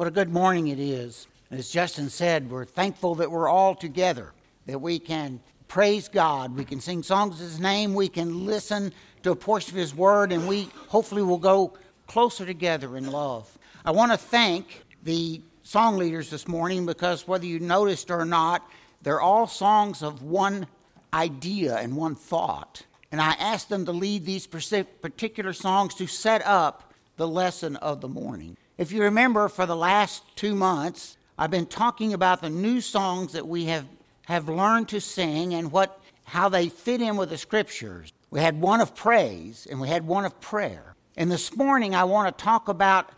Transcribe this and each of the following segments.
What a good morning it is. As Justin said, we're thankful that we're all together, that we can praise God, we can sing songs in His name, we can listen to a portion of His Word, and we hopefully will go closer together in love. I want to thank the song leaders this morning because whether you noticed or not, they're all songs of one idea and one thought. And I asked them to lead these particular songs to set up the lesson of the morning. If you remember, for the last two months, I've been talking about the new songs that we have, have learned to sing and what, how they fit in with the scriptures. We had one of praise and we had one of prayer. And this morning, I want to talk about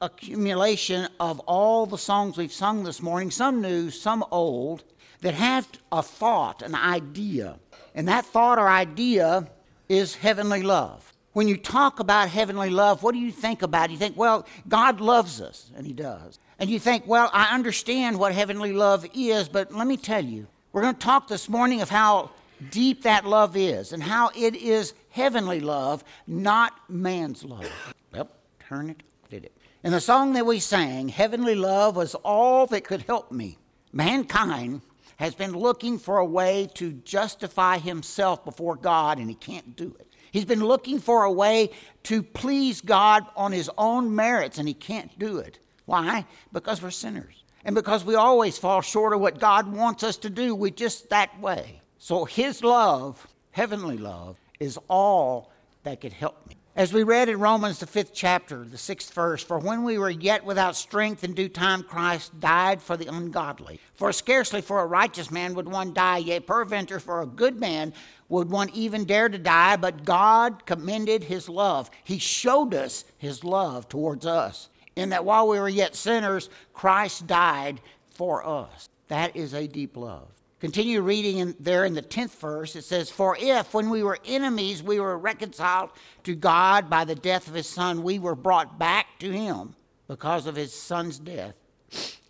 accumulation of all the songs we've sung this morning, some new, some old, that have a thought, an idea. And that thought or idea is heavenly love when you talk about heavenly love, what do you think about? You think, well, God loves us, and He does. And you think, well, I understand what heavenly love is, but let me tell you, we're going to talk this morning of how deep that love is and how it is heavenly love, not man's love. Well, turn it, did it. In the song that we sang, Heavenly Love was all that could help me. Mankind has been looking for a way to justify himself before God, and he can't do it. He's been looking for a way to please God on his own merits, and he can't do it. Why? Because we're sinners. And because we always fall short of what God wants us to do. We just that way. So his love, heavenly love, is all that could help me. As we read in Romans, the fifth chapter, the sixth verse, for when we were yet without strength in due time, Christ died for the ungodly. For scarcely for a righteous man would one die, yea, peradventure for a good man would one even dare to die, but God commended his love. He showed us his love towards us, in that while we were yet sinners, Christ died for us. That is a deep love. Continue reading in, there in the 10th verse. It says, For if, when we were enemies, we were reconciled to God by the death of his Son, we were brought back to him because of his Son's death.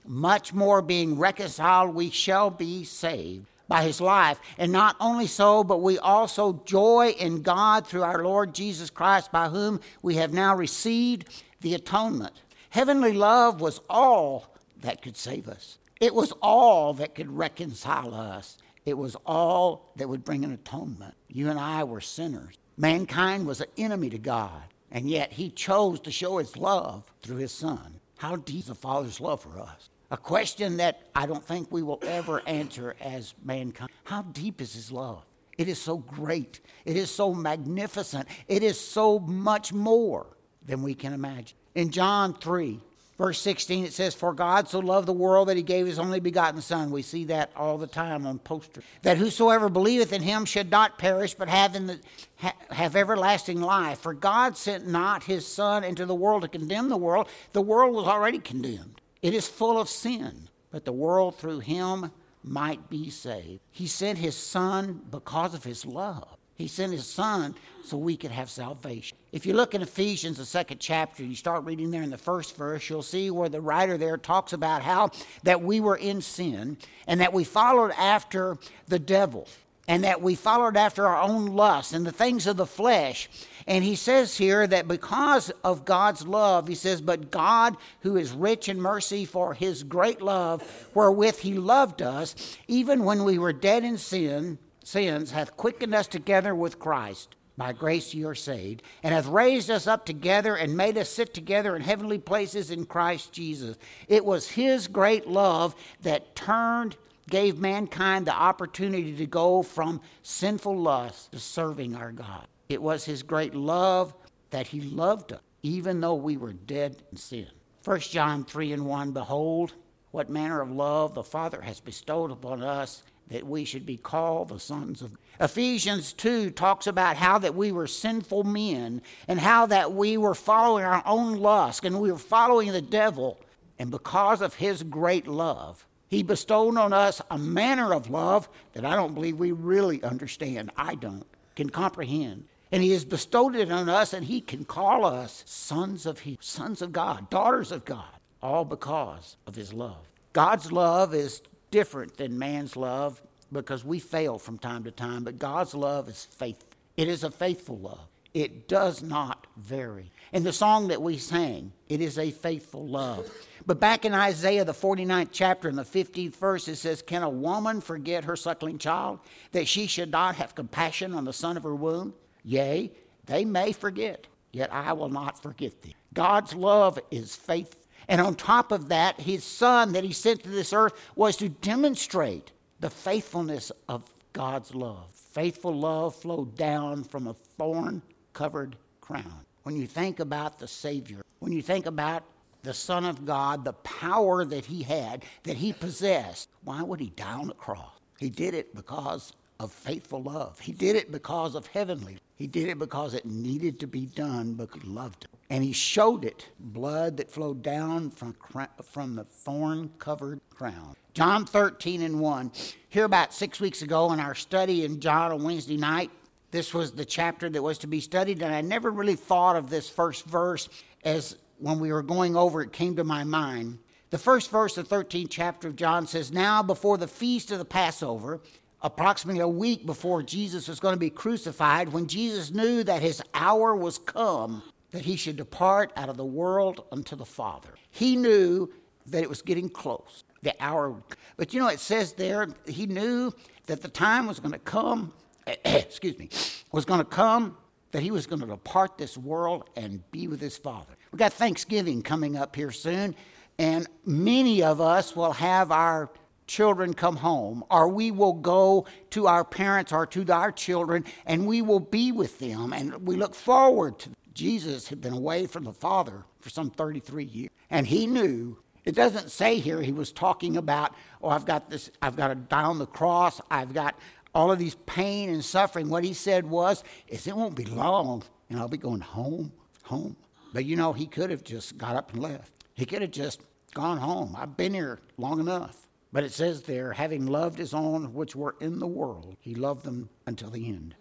Much more being reconciled, we shall be saved by his life. And not only so, but we also joy in God through our Lord Jesus Christ, by whom we have now received the atonement. Heavenly love was all that could save us. It was all that could reconcile us. It was all that would bring an atonement. You and I were sinners. Mankind was an enemy to God, and yet He chose to show His love through His Son. How deep is the Father's love for us? A question that I don't think we will ever answer as mankind. How deep is His love? It is so great. It is so magnificent. It is so much more than we can imagine. In John 3, Verse 16, it says, For God so loved the world that he gave his only begotten Son. We see that all the time on posters. That whosoever believeth in him should not perish, but have, in the, ha, have everlasting life. For God sent not his Son into the world to condemn the world. The world was already condemned. It is full of sin, but the world through him might be saved. He sent his Son because of his love. He sent his son so we could have salvation. If you look in Ephesians, the second chapter, and you start reading there in the first verse, you'll see where the writer there talks about how that we were in sin and that we followed after the devil and that we followed after our own lusts and the things of the flesh. And he says here that because of God's love, he says, But God, who is rich in mercy for his great love, wherewith he loved us, even when we were dead in sin, sins hath quickened us together with Christ. By grace you are saved, and hath raised us up together and made us sit together in heavenly places in Christ Jesus. It was his great love that turned, gave mankind the opportunity to go from sinful lust to serving our God. It was his great love that he loved us, even though we were dead in sin. 1 John 3 and 1 Behold, what manner of love the Father has bestowed upon us that we should be called the sons of Ephesians 2 talks about how that we were sinful men and how that we were following our own lust and we were following the devil. And because of his great love he bestowed on us a manner of love that I don't believe we really understand. I don't. Can comprehend. And he has bestowed it on us and he can call us sons of he sons of God daughters of God all because of his love. God's love is different than man's love because we fail from time to time, but God's love is faithful. It is a faithful love. It does not vary. In the song that we sang, it is a faithful love. But back in Isaiah, the 49th chapter, in the 15th verse, it says, Can a woman forget her suckling child, that she should not have compassion on the son of her womb? Yea, they may forget, yet I will not forget thee. God's love is faithful. And on top of that, his son that he sent to this earth was to demonstrate the faithfulness of God's love. Faithful love flowed down from a thorn covered crown. When you think about the Savior, when you think about the Son of God, the power that he had, that he possessed, why would he die on the cross? He did it because of faithful love. He did it because of heavenly. He did it because it needed to be done because he loved. And he showed it blood that flowed down from, from the thorn covered crown. John 13 and 1. Here, about six weeks ago, in our study in John on Wednesday night, this was the chapter that was to be studied, and I never really thought of this first verse as when we were going over it came to my mind. The first verse of the 13th chapter of John says, Now before the feast of the Passover, approximately a week before Jesus was going to be crucified, when Jesus knew that his hour was come, that he should depart out of the world unto the Father. He knew that it was getting close the hour. But you know, it says there, he knew that the time was going to come, excuse me, was going to come that he was going to depart this world and be with his Father. We've got Thanksgiving coming up here soon, and many of us will have our children come home, or we will go to our parents or to our children and we will be with them. And we look forward to Jesus had been away from the Father for some 33 years. And he knew it doesn't say here he was talking about, oh, I've got this, I've got to die on the cross, I've got all of these pain and suffering. What he said was, is it won't be long and I'll be going home, home. But you know, he could have just got up and left. He could have just gone home. I've been here long enough. But it says there, having loved his own which were in the world, he loved them until the end.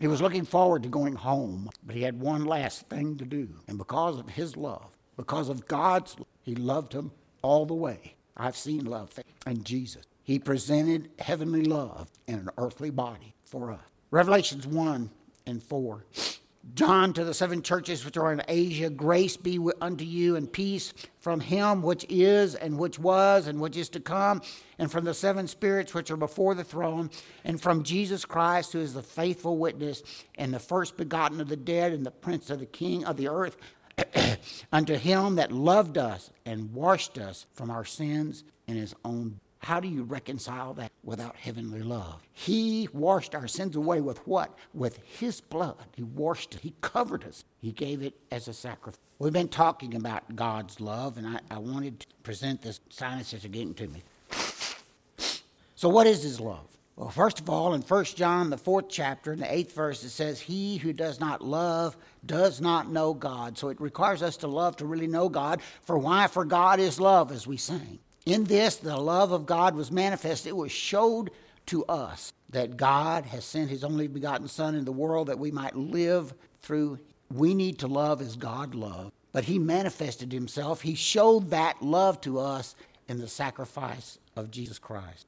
He was looking forward to going home, but he had one last thing to do. And because of his love, because of God's love, he loved him all the way. I've seen love in Jesus. He presented heavenly love in an earthly body for us. Revelations 1 and 4. John to the seven churches which are in Asia, grace be unto you and peace from him which is and which was and which is to come, and from the seven spirits which are before the throne, and from Jesus Christ, who is the faithful witness and the first begotten of the dead and the prince of the king of the earth, unto him that loved us and washed us from our sins in his own how do you reconcile that without heavenly love? He washed our sins away with what? With His blood. He washed it. He covered us. He gave it as a sacrifice. We've been talking about God's love, and I, I wanted to present this. Sinuses are getting to me. So, what is His love? Well, first of all, in 1 John, the fourth chapter, in the eighth verse, it says, He who does not love does not know God. So it requires us to love to really know God. For why? For God is love, as we sang. In this, the love of God was manifest. It was showed to us that God has sent his only begotten Son in the world that we might live through. We need to love as God loved. But he manifested himself. He showed that love to us in the sacrifice of Jesus Christ.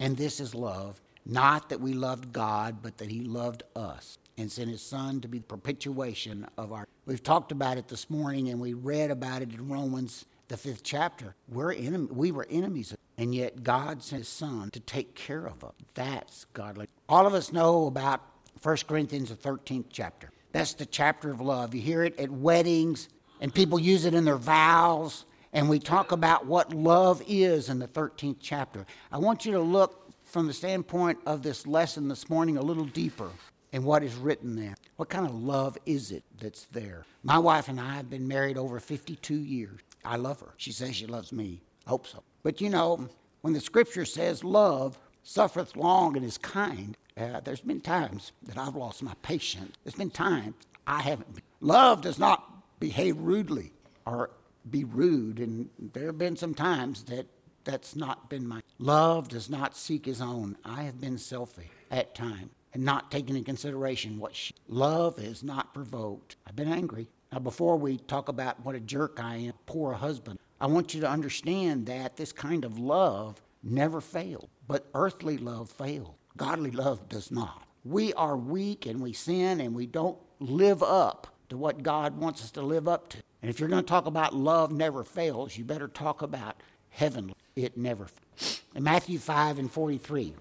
And this is love. Not that we loved God, but that he loved us and sent his son to be the propitiation of our. We've talked about it this morning and we read about it in Romans the fifth chapter, we're enemy, we were enemies, and yet God sent His Son to take care of us. That's godly. All of us know about 1 Corinthians, the 13th chapter. That's the chapter of love. You hear it at weddings, and people use it in their vows, and we talk about what love is in the 13th chapter. I want you to look from the standpoint of this lesson this morning a little deeper in what is written there. What kind of love is it that's there? My wife and I have been married over 52 years. I love her. She says she loves me. I hope so. But you know, when the scripture says love suffereth long and is kind, uh, there's been times that I've lost my patience. There's been times I haven't. Love does not behave rudely or be rude, and there have been some times that that's not been my. Love does not seek his own. I have been selfish at times and not taking into consideration what she. Love is not provoked. I've been angry. Now, before we talk about what a jerk I am, poor husband, I want you to understand that this kind of love never failed. But earthly love failed. Godly love does not. We are weak and we sin and we don't live up to what God wants us to live up to. And if you're going to talk about love never fails, you better talk about heaven. It never fails. In Matthew 5 and 43,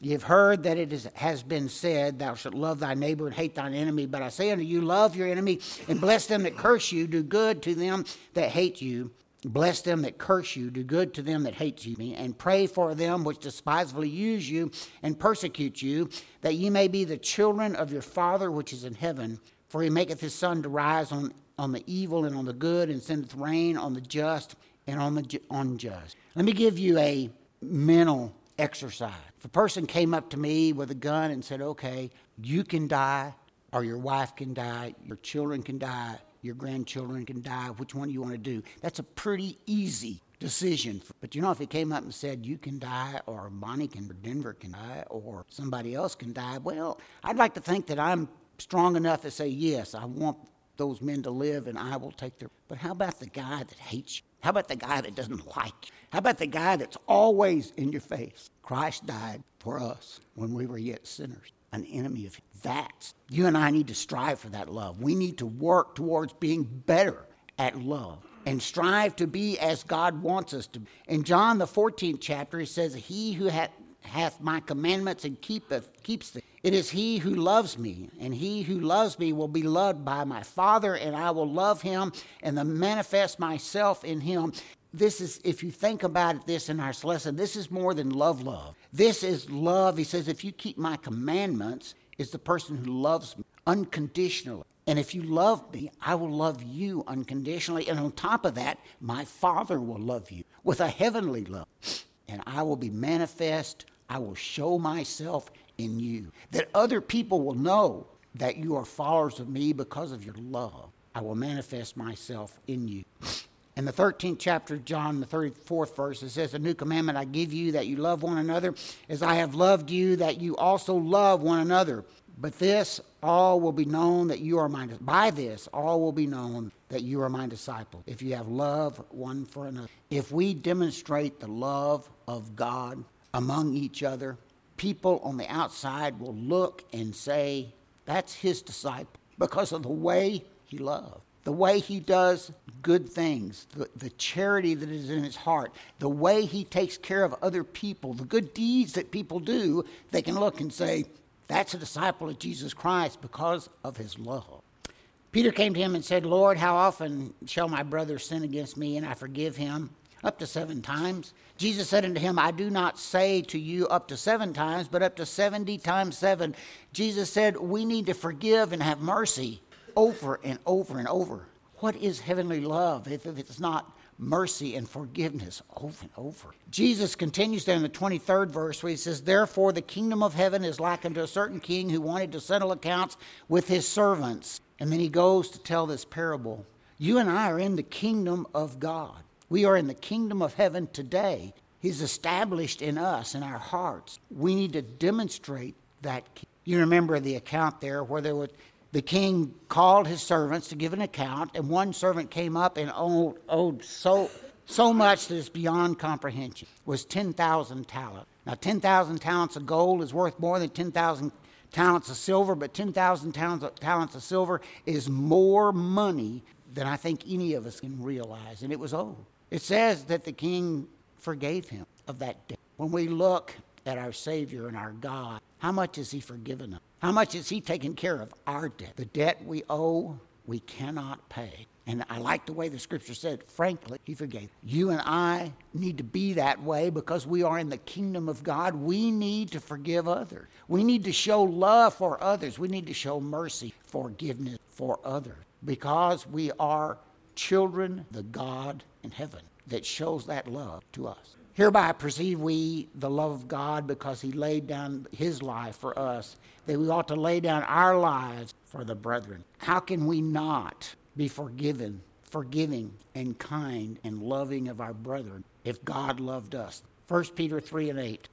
you have heard that it is, has been said, Thou shalt love thy neighbor and hate thine enemy. But I say unto you, love your enemy and bless them that curse you. Do good to them that hate you. Bless them that curse you. Do good to them that hate you. And pray for them which despisefully use you and persecute you, that ye may be the children of your Father which is in heaven. For he maketh his sun to rise on, on the evil and on the good, and sendeth rain on the just and on the unjust. Let me give you a mental exercise. If a person came up to me with a gun and said, okay, you can die, or your wife can die, your children can die, your grandchildren can die, which one do you want to do? That's a pretty easy decision. But you know, if he came up and said, you can die, or Bonnie can, or Denver can die, or somebody else can die, well, I'd like to think that I'm strong enough to say, yes, I want those men to live and I will take their. But how about the guy that hates you? How about the guy that doesn't like you? How about the guy that's always in your face? Christ died for us when we were yet sinners, an enemy of that. You and I need to strive for that love. We need to work towards being better at love and strive to be as God wants us to. In John the 14th chapter, he says, He who hath, hath my commandments and keepeth, keeps them. It is he who loves me, and he who loves me will be loved by my Father, and I will love him and manifest myself in him. This is, if you think about it, this in our lesson, this is more than love, love. This is love. He says, if you keep my commandments, is the person who loves me unconditionally. And if you love me, I will love you unconditionally. And on top of that, my Father will love you with a heavenly love. And I will be manifest. I will show myself in you. That other people will know that you are followers of me because of your love. I will manifest myself in you. In the 13th chapter of John, the 34th verse, it says, A new commandment I give you that you love one another as I have loved you, that you also love one another. But this all will be known that you are my by this all will be known that you are my disciples if you have love one for another. If we demonstrate the love of God among each other, people on the outside will look and say, That's his disciple because of the way he loves the way he does good things, the, the charity that is in his heart, the way he takes care of other people, the good deeds that people do, they can look and say, That's a disciple of Jesus Christ because of his love. Peter came to him and said, Lord, how often shall my brother sin against me and I forgive him? Up to seven times. Jesus said unto him, I do not say to you up to seven times, but up to 70 times seven. Jesus said, We need to forgive and have mercy over and over and over. What is heavenly love if, if it's not mercy and forgiveness over and over? Jesus continues there in the 23rd verse where he says, Therefore the kingdom of heaven is like unto a certain king who wanted to settle accounts with his servants. And then he goes to tell this parable. You and I are in the kingdom of God. We are in the kingdom of heaven today. He's established in us, in our hearts. We need to demonstrate that. You remember the account there where there was the king called his servants to give an account, and one servant came up and owed, owed so, so much that it's beyond comprehension. It was 10,000 talents. Now, 10,000 talents of gold is worth more than 10,000 talents of silver, but 10,000 talents of silver is more money than I think any of us can realize, and it was owed. It says that the king forgave him of that debt. When we look at our Savior and our God, how much has He forgiven us? How much has He taken care of our debt? The debt we owe, we cannot pay. And I like the way the scripture said, frankly, He forgave. You and I need to be that way because we are in the kingdom of God. We need to forgive others. We need to show love for others. We need to show mercy, forgiveness for others because we are children, the God in heaven that shows that love to us. Hereby perceive we the love of God because he laid down his life for us, that we ought to lay down our lives for the brethren. How can we not be forgiven, forgiving, and kind and loving of our brethren if God loved us? 1 Peter 3 and 8.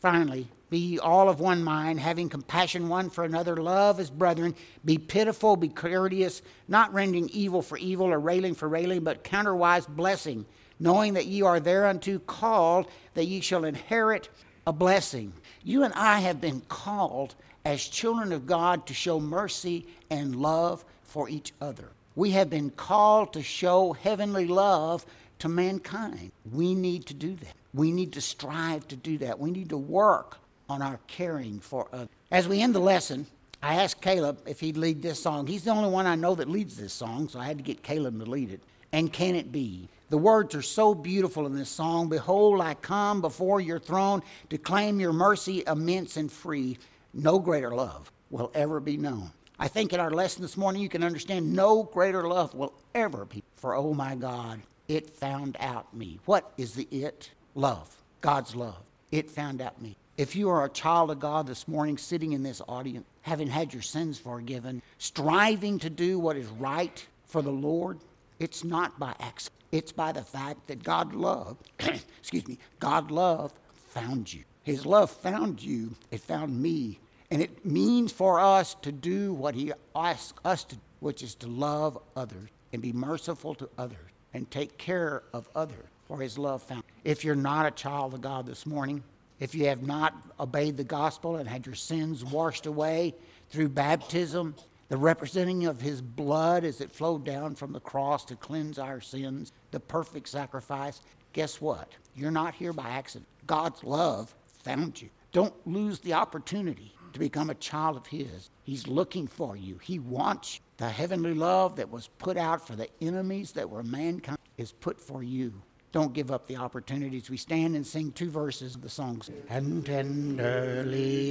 Finally, be all of one mind, having compassion one for another, love as brethren, be pitiful, be courteous, not rendering evil for evil or railing for railing, but counterwise blessing knowing that ye are thereunto called, that ye shall inherit a blessing. You and I have been called as children of God to show mercy and love for each other. We have been called to show heavenly love to mankind. We need to do that. We need to strive to do that. We need to work on our caring for others. As we end the lesson, I asked Caleb if he'd lead this song. He's the only one I know that leads this song, so I had to get Caleb to lead it. And can it be? The words are so beautiful in this song. Behold, I come before your throne to claim your mercy immense and free. No greater love will ever be known. I think in our lesson this morning you can understand no greater love will ever be. For oh my God, it found out me. What is the it? Love. God's love. It found out me. If you are a child of God this morning, sitting in this audience, having had your sins forgiven, striving to do what is right for the Lord, it's not by accident. It's by the fact that God love, excuse me, God love found you. His love found you. It found me. And it means for us to do what He asks us to, which is to love others and be merciful to others and take care of others for His love found. If you're not a child of God this morning, if you have not obeyed the gospel and had your sins washed away through baptism, the representing of his blood as it flowed down from the cross to cleanse our sins, the perfect sacrifice, guess what? You're not here by accident. God's love found you. Don't lose the opportunity to become a child of his. He's looking for you. He wants you. The heavenly love that was put out for the enemies that were mankind is put for you. Don't give up the opportunities. We stand and sing two verses of the songs. And tenderly